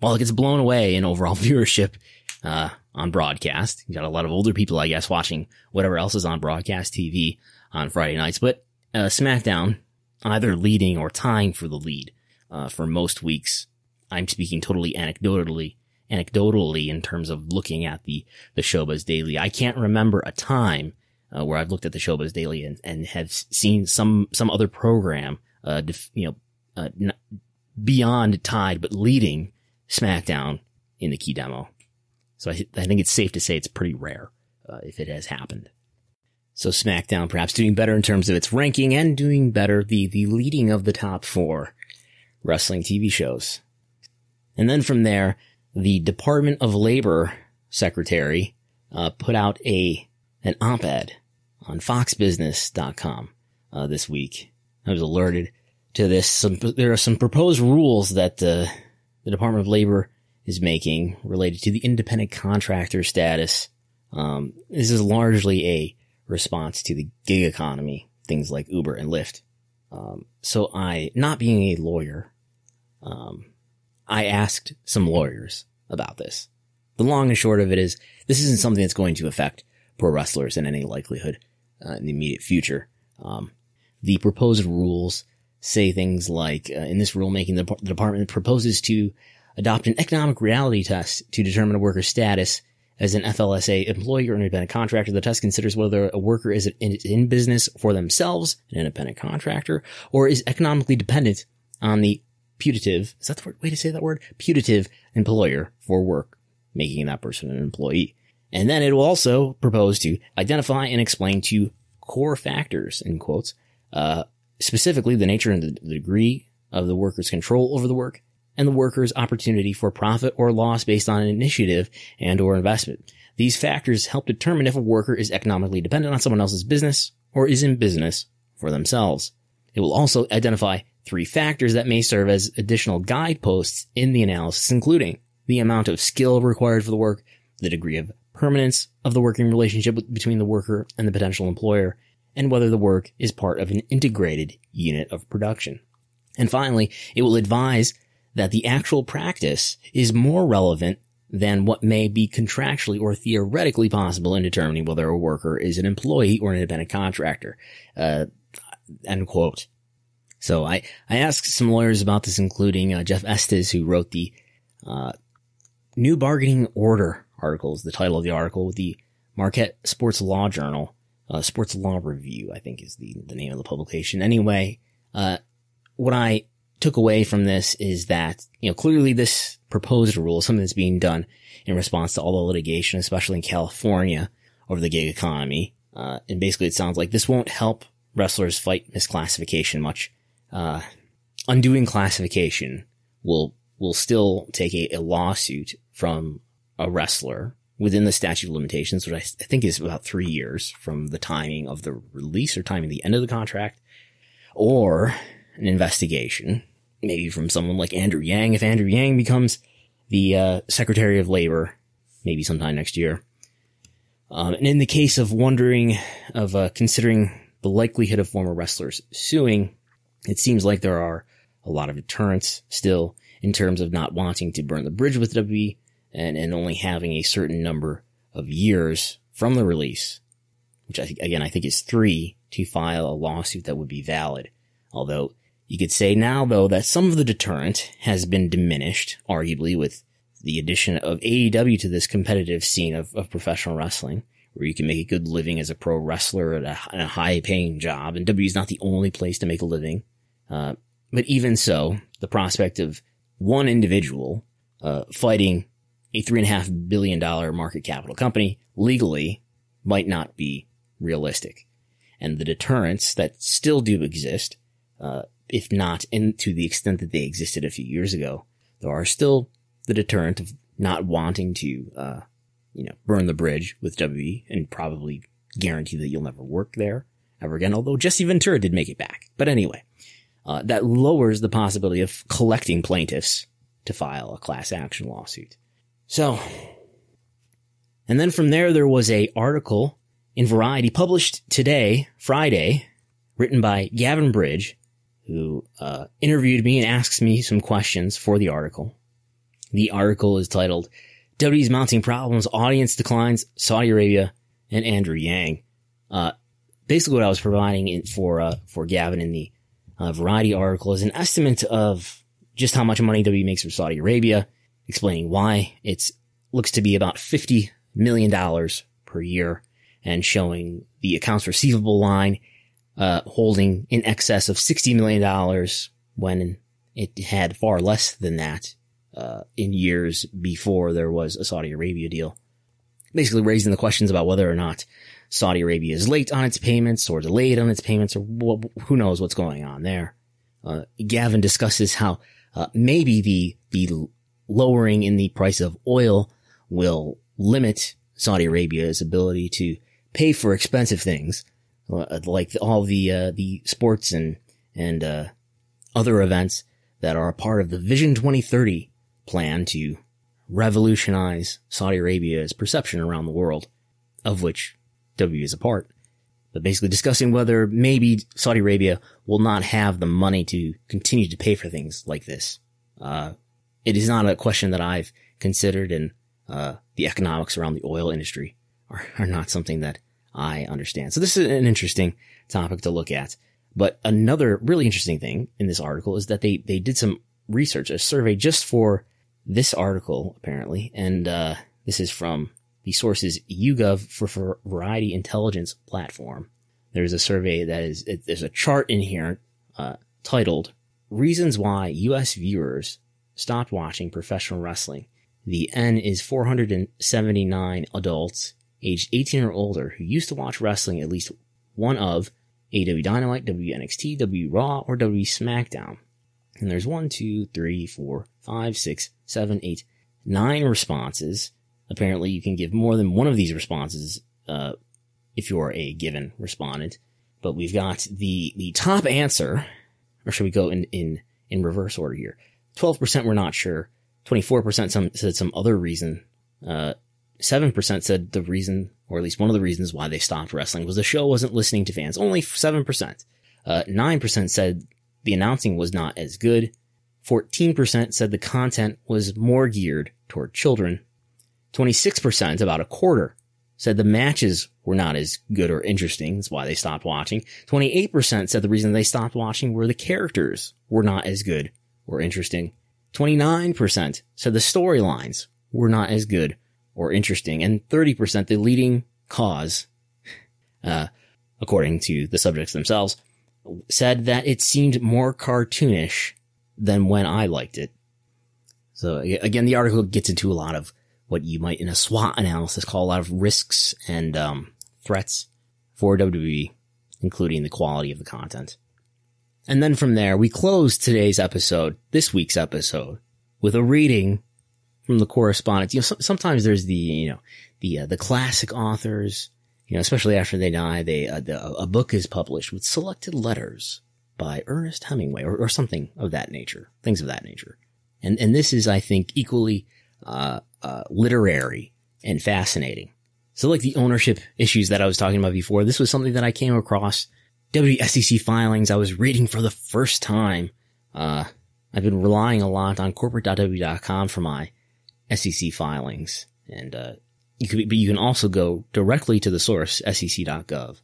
While it gets blown away in overall *laughs* viewership, uh, on broadcast. You got a lot of older people, I guess, watching whatever else is on broadcast TV on Friday nights. But uh, SmackDown either leading or tying for the lead uh, for most weeks. I'm speaking totally anecdotally, anecdotally in terms of looking at the the Showbuzz Daily. I can't remember a time uh, where I've looked at the Showbuzz Daily and, and have seen some some other program, uh, def, you know, uh, beyond tied but leading SmackDown in the key demo. So I, I think it's safe to say it's pretty rare uh, if it has happened. So SmackDown perhaps doing better in terms of its ranking and doing better the the leading of the top four wrestling TV shows. And then from there, the Department of Labor secretary uh, put out a an op-ed on FoxBusiness.com uh, this week. I was alerted to this. Some, there are some proposed rules that uh, the Department of Labor is making related to the independent contractor status. Um, this is largely a response to the gig economy, things like Uber and Lyft Um, so I, not being a lawyer, um, I asked some lawyers about this. The long and short of it is, this isn't something that's going to affect pro wrestlers in any likelihood uh, in the immediate future. Um, the proposed rules say things like, uh, in this rulemaking, the, the department proposes to adopt an economic reality test to determine a worker's status as an FLSA employee or independent contractor. The test considers whether a worker is in, in business for themselves, an independent contractor, or is economically dependent on the putative, is that the way to say that word? Putative employer for work, making that person an employee. And then it will also propose to identify and explain two core factors, in quotes, uh, specifically the nature and the degree of the worker's control over the work and the worker's opportunity for profit or loss based on an initiative and or investment. These factors help determine if a worker is economically dependent on someone else's business or is in business for themselves. It will also identify three factors that may serve as additional guideposts in the analysis, including the amount of skill required for the work, the degree of permanence of the working relationship between the worker and the potential employer, and whether the work is part of an integrated unit of production. And finally, it will advise that the actual practice is more relevant than what may be contractually or theoretically possible in determining whether a worker is an employee or an independent contractor. Uh, end quote. So I, I asked some lawyers about this, including uh, Jeff Estes, who wrote the uh, New Bargaining Order articles, the title of the article with the Marquette Sports Law Journal uh, Sports Law Review, I think is the, the name of the publication. Anyway, uh, what I took away from this is that, you know, clearly this proposed rule something that's being done in response to all the litigation, especially in California over the gig economy. Uh, and basically it sounds like this won't help wrestlers fight misclassification much. Uh, undoing classification will, will still take a, a lawsuit from a wrestler within the statute of limitations, which I, think is about three years from the timing of the release or timing the end of the contract, or an investigation, maybe from someone like Andrew Yang, if Andrew Yang becomes the uh, Secretary of Labor, maybe sometime next year. Um, and in the case of wondering, of uh, considering the likelihood of former wrestlers suing, it seems like there are a lot of deterrents still in terms of not wanting to burn the bridge with WWE and, and only having a certain number of years from the release, which I think, again, I think is three to file a lawsuit that would be valid. Although you could say now, though, that some of the deterrent has been diminished, arguably with the addition of AEW to this competitive scene of, of professional wrestling, where you can make a good living as a pro wrestler at a, a high paying job. And W is not the only place to make a living. Uh, but even so, the prospect of one individual, uh, fighting a three and a half billion dollar market capital company legally might not be realistic. And the deterrents that still do exist, uh, if not in, to the extent that they existed a few years ago, there are still the deterrent of not wanting to, uh, you know, burn the bridge with WWE and probably guarantee that you'll never work there ever again. Although Jesse Ventura did make it back. But anyway, uh, that lowers the possibility of collecting plaintiffs to file a class action lawsuit. So, and then from there, there was a article in Variety published today, Friday, written by Gavin Bridge, who uh, interviewed me and asks me some questions for the article. The article is titled "WWE's Mounting Problems, Audience Declines, Saudi Arabia, and Andrew Yang. Uh, basically what I was providing for, uh, for Gavin in the uh, Variety article is an estimate of just how much money WWE makes from Saudi Arabia explaining why it looks to be about $50 million per year and showing the accounts receivable line uh, holding in excess of $60 million when it had far less than that uh, in years before there was a Saudi Arabia deal. Basically raising the questions about whether or not Saudi Arabia is late on its payments or delayed on its payments or who knows what's going on there. Uh, Gavin discusses how uh, maybe the the lowering in the price of oil will limit Saudi Arabia's ability to pay for expensive things, like all the, uh, the sports and, and, uh, other events that are a part of the Vision 2030 plan to revolutionize Saudi Arabia's perception around the world, of which W is a part. but basically discussing whether maybe Saudi Arabia will not have the money to continue to pay for things like this. Uh, it is not a question that I've considered and, uh, the economics around the oil industry are, are not something that I understand. So this is an interesting topic to look at. But another really interesting thing in this article is that they, they did some research, a survey just for this article, apparently. And, uh, this is from the source is YouGov for Variety Intelligence Platform. There's a survey that is, it, there's a chart in here, uh, titled Reasons Why U.S. Viewers Stopped Watching Professional Wrestling. The N is 479 adults aged 18 or older who used to watch wrestling at least one of AEW Dynamite, WNXT, W Raw, or W SmackDown. And there's one, two, three, four, five, six, seven, eight, nine responses Apparently, you can give more than one of these responses uh, if you're a given respondent. But we've got the the top answer, or should we go in in in reverse order here? Twelve percent were not sure. Twenty four percent some said some other reason. Uh, seven percent said the reason, or at least one of the reasons why they stopped wrestling was the show wasn't listening to fans. Only seven percent. Uh, nine percent said the announcing was not as good. 14% said the content was more geared toward children. 26%, about a quarter, said the matches were not as good or interesting. That's why they stopped watching. 28% said the reason they stopped watching were the characters were not as good or interesting. 29% said the storylines were not as good or interesting. And 30% the leading cause, uh, according to the subjects themselves, said that it seemed more cartoonish than when I liked it. So again, the article gets into a lot of what you might in a SWOT analysis call a lot of risks and um, threats for WWE, including the quality of the content. And then from there, we close today's episode, this week's episode, with a reading from the correspondence. You know, so, sometimes there's the, you know, the, uh, the classic authors, you know, especially after they die, they, uh, the, a book is published with selected letters by Ernest Hemingway or, or something of that nature, things of that nature. And, and this is, I think, equally, uh, uh, literary and fascinating. So like the ownership issues that I was talking about before, this was something that I came across WSEC filings I was reading for the first time. Uh, I've been relying a lot on corporate.w.com for my SEC filings. And, uh, you could, but you can also go directly to the source, sec.gov.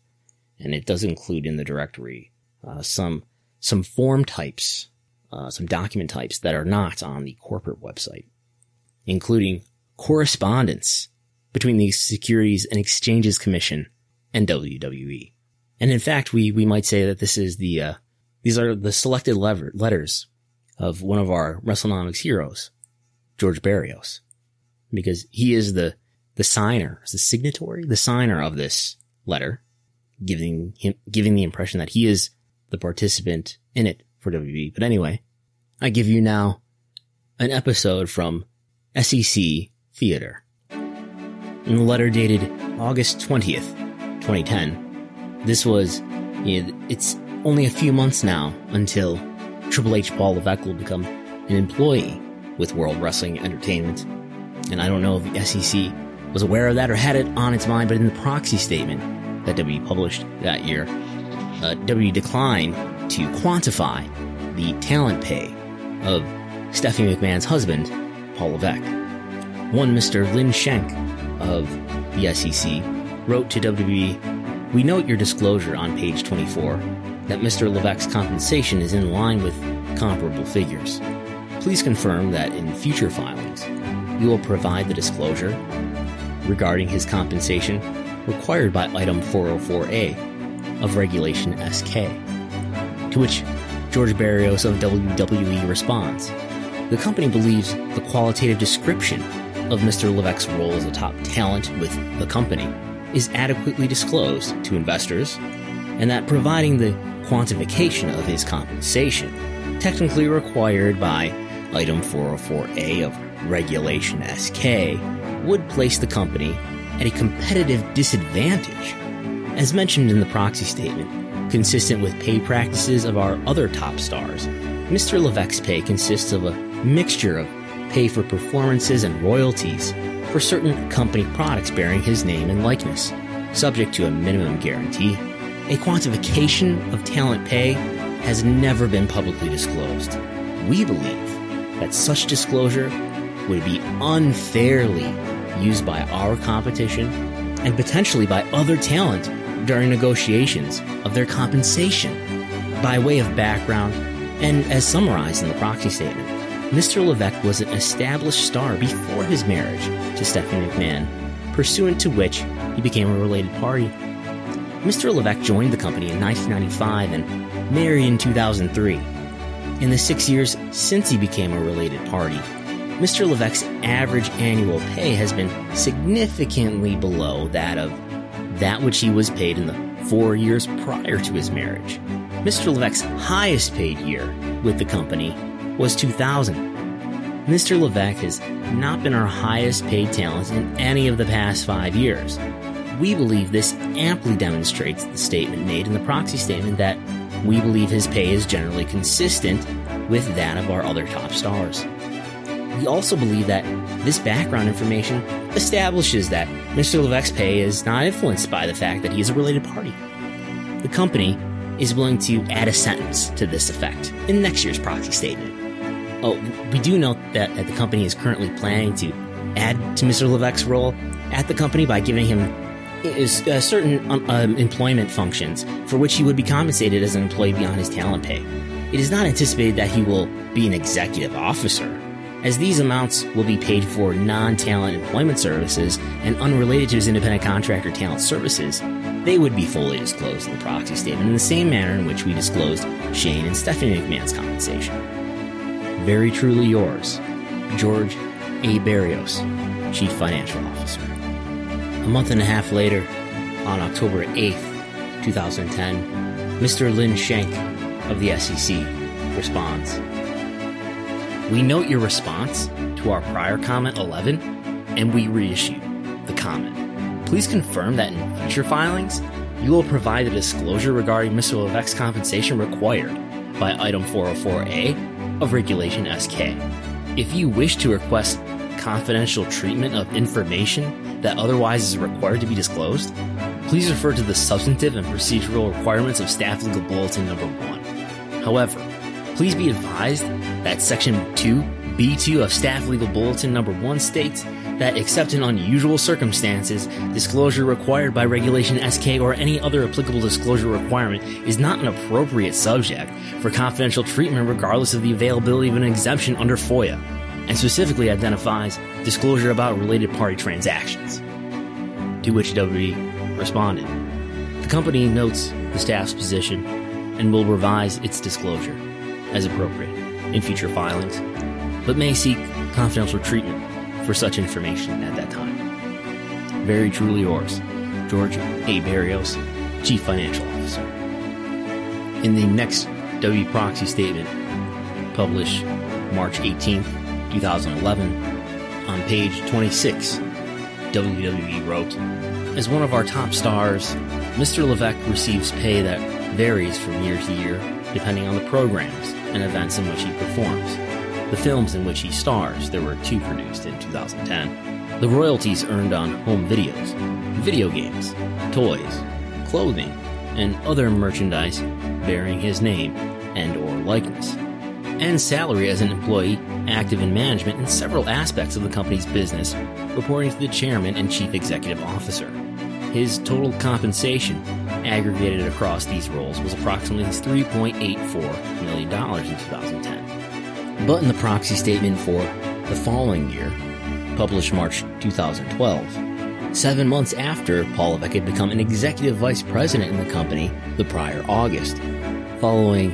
And it does include in the directory, uh, some, some form types, uh, some document types that are not on the corporate website including correspondence between the Securities and Exchanges Commission and WWE. And in fact, we, we might say that this is the, uh, these are the selected lever- letters of one of our WrestleNomics heroes, George Barrios, because he is the, the signer, the signatory, the signer of this letter, giving him, giving the impression that he is the participant in it for WWE. But anyway, I give you now an episode from SEC Theater. In the letter dated August 20th, 2010, this was, you know, it's only a few months now until Triple H Paul Levesque will become an employee with World Wrestling Entertainment. And I don't know if the SEC was aware of that or had it on its mind, but in the proxy statement that WWE published that year, uh, W declined to quantify the talent pay of Stephanie McMahon's husband, Paul Levesque. One Mr. Lin Shank of the SEC wrote to WWE, We note your disclosure on page 24 that Mr. Levesque's compensation is in line with comparable figures. Please confirm that in future filings, you will provide the disclosure regarding his compensation required by item 404A of Regulation SK. To which George Barrios of WWE responds, the company believes the qualitative description of Mr. Levesque's role as a top talent with the company is adequately disclosed to investors, and that providing the quantification of his compensation, technically required by Item 404A of Regulation SK, would place the company at a competitive disadvantage. As mentioned in the proxy statement, consistent with pay practices of our other top stars, Mr. Levesque's pay consists of a mixture of pay for performances and royalties for certain company products bearing his name and likeness, subject to a minimum guarantee a quantification of talent pay has never been publicly disclosed. We believe that such disclosure would be unfairly used by our competition and potentially by other talent during negotiations of their compensation. By way of background, and as summarized in the proxy statement, Mr. Levesque was an established star before his marriage to Stephanie McMahon, pursuant to which he became a related party. Mr. Levesque joined the company in 1995 and married in 2003. In the six years since he became a related party, Mr. Levesque's average annual pay has been significantly below that of that which he was paid in the four years prior to his marriage. Mr. Levesque's highest paid year with the company was 2000. Mr. Levesque has not been our highest paid talent in any of the past five years. We believe this amply demonstrates the statement made in the proxy statement that we believe his pay is generally consistent with that of our other top stars. We also believe that this background information establishes that Mr. Levesque's pay is not influenced by the fact that he is a related party. The company is willing to add a sentence to this effect in next year's proxy statement. Oh, we do note that, that the company is currently planning to add to Mr. Levesque's role at the company by giving him is uh, certain um, um, employment functions for which he would be compensated as an employee beyond his talent pay. It is not anticipated that he will be an executive officer, as these amounts will be paid for non talent employment services and unrelated to his independent contractor talent services. They would be fully disclosed in the proxy statement in the same manner in which we disclosed Shane and Stephanie McMahon's compensation. Very truly yours, George A. Barrios, Chief Financial Officer. A month and a half later, on October 8th, 2010, Mr. Lynn Schenk of the SEC responds We note your response to our prior comment 11 and we reissue the comment. Please confirm that in future filings, you will provide the disclosure regarding Mr. Levesque's compensation required by Item 404A of Regulation SK. If you wish to request confidential treatment of information that otherwise is required to be disclosed, please refer to the substantive and procedural requirements of Staff Legal Bulletin Number 1. However, please be advised that Section 2B2 of Staff Legal Bulletin Number 1 states that except in unusual circumstances, disclosure required by Regulation SK or any other applicable disclosure requirement is not an appropriate subject for confidential treatment regardless of the availability of an exemption under FOIA and specifically identifies disclosure about related party transactions. To which WWE responded. The company notes the staff's position and will revise its disclosure as appropriate in future filings, but may seek confidential treatment for such information at that time. Very truly yours, George A. Barrios, Chief Financial Officer. In the next W proxy statement, published March 18th, 2011, on page 26, WWE wrote, As one of our top stars, Mr. Levesque receives pay that varies from year to year depending on the programs and events in which he performs. The films in which he stars, there were two produced in 2010. The royalties earned on home videos, video games, toys, clothing, and other merchandise bearing his name and or likeness and salary as an employee active in management in several aspects of the company's business, reporting to the chairman and chief executive officer. His total compensation, aggregated across these roles, was approximately $3.84 million in 2010. But in the proxy statement for the following year, published March 2012, seven months after Paul Levesque had become an executive vice president in the company the prior August, following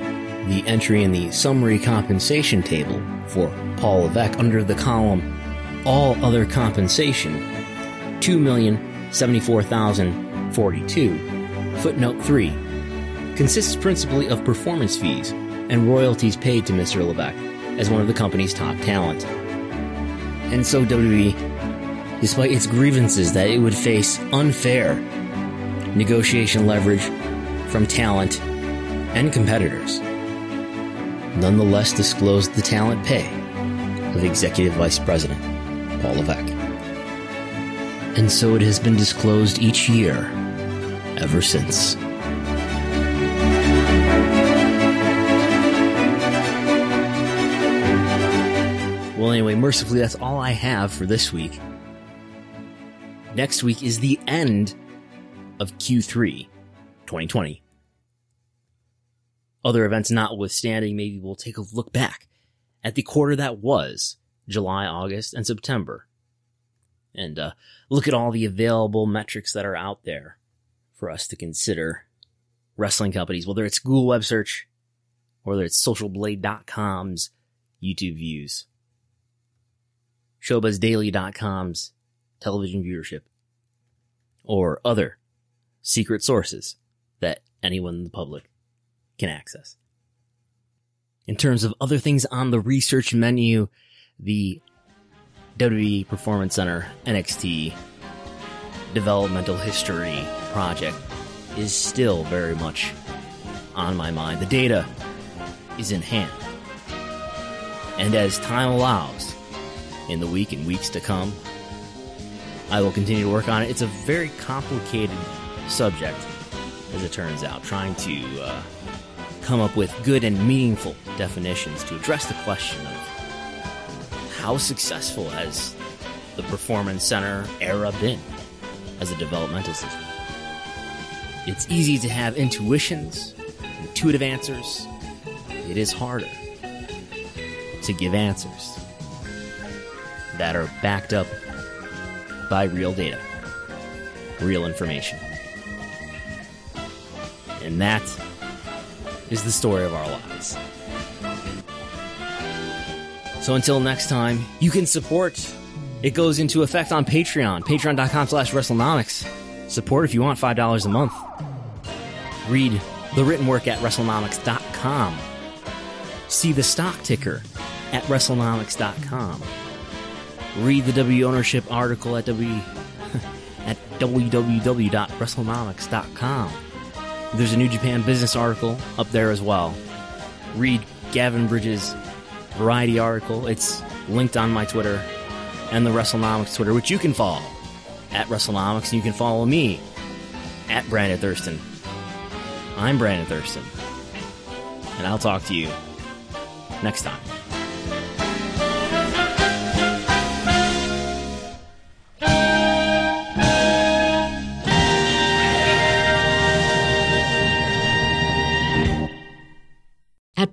the entry in the summary compensation table for Paul Levesque under the column All Other Compensation, 2,074,042. Footnote 3 consists principally of performance fees and royalties paid to Mr. Levesque as one of the company's top talent. And so WWE, despite its grievances that it would face unfair negotiation leverage from talent and competitors, nonetheless disclosed the talent pay of Executive Vice President Paul Levesque. And so it has been disclosed each year ever since. Well, anyway, mercifully, that's all I have for this week. Next week is the end of Q3 2020. Other events notwithstanding, maybe we'll take a look back at the quarter that was July, August, and September. And uh, look at all the available metrics that are out there for us to consider wrestling companies, whether it's Google Web Search, whether it's socialblade.com's YouTube views, showbuzzdaily.com's television viewership, or other secret sources that anyone in the public can access. In terms of other things on the research menu, the WWE Performance Center NXT developmental history project is still very much on my mind. The data is in hand. And as time allows, in the week and weeks to come, I will continue to work on it. It's a very complicated subject, as it turns out, trying to uh, come up with good and meaningful definitions to address the question of how successful has the Performance Center era been as a developmental system. It's easy to have intuitions, intuitive answers. It is harder to give answers that are backed up by real data, real information. And that is the story of our lives. So until next time, you can support. It goes into effect on Patreon, patreon.com slash WrestleNomics. Support if you want $5 a month. Read the written work at WrestleNomics.com. See the stock ticker at WrestleNomics.com. Read the W ownership article at W *laughs* at www.WrestleNomics.com. There's a New Japan business article up there as well. Read Gavin Bridge's Variety article. It's linked on my Twitter and the WrestleNomics Twitter, which you can follow at WrestleNomics, and you can follow me at Brandon Thurston. I'm Brandon Thurston, and I'll talk to you next time.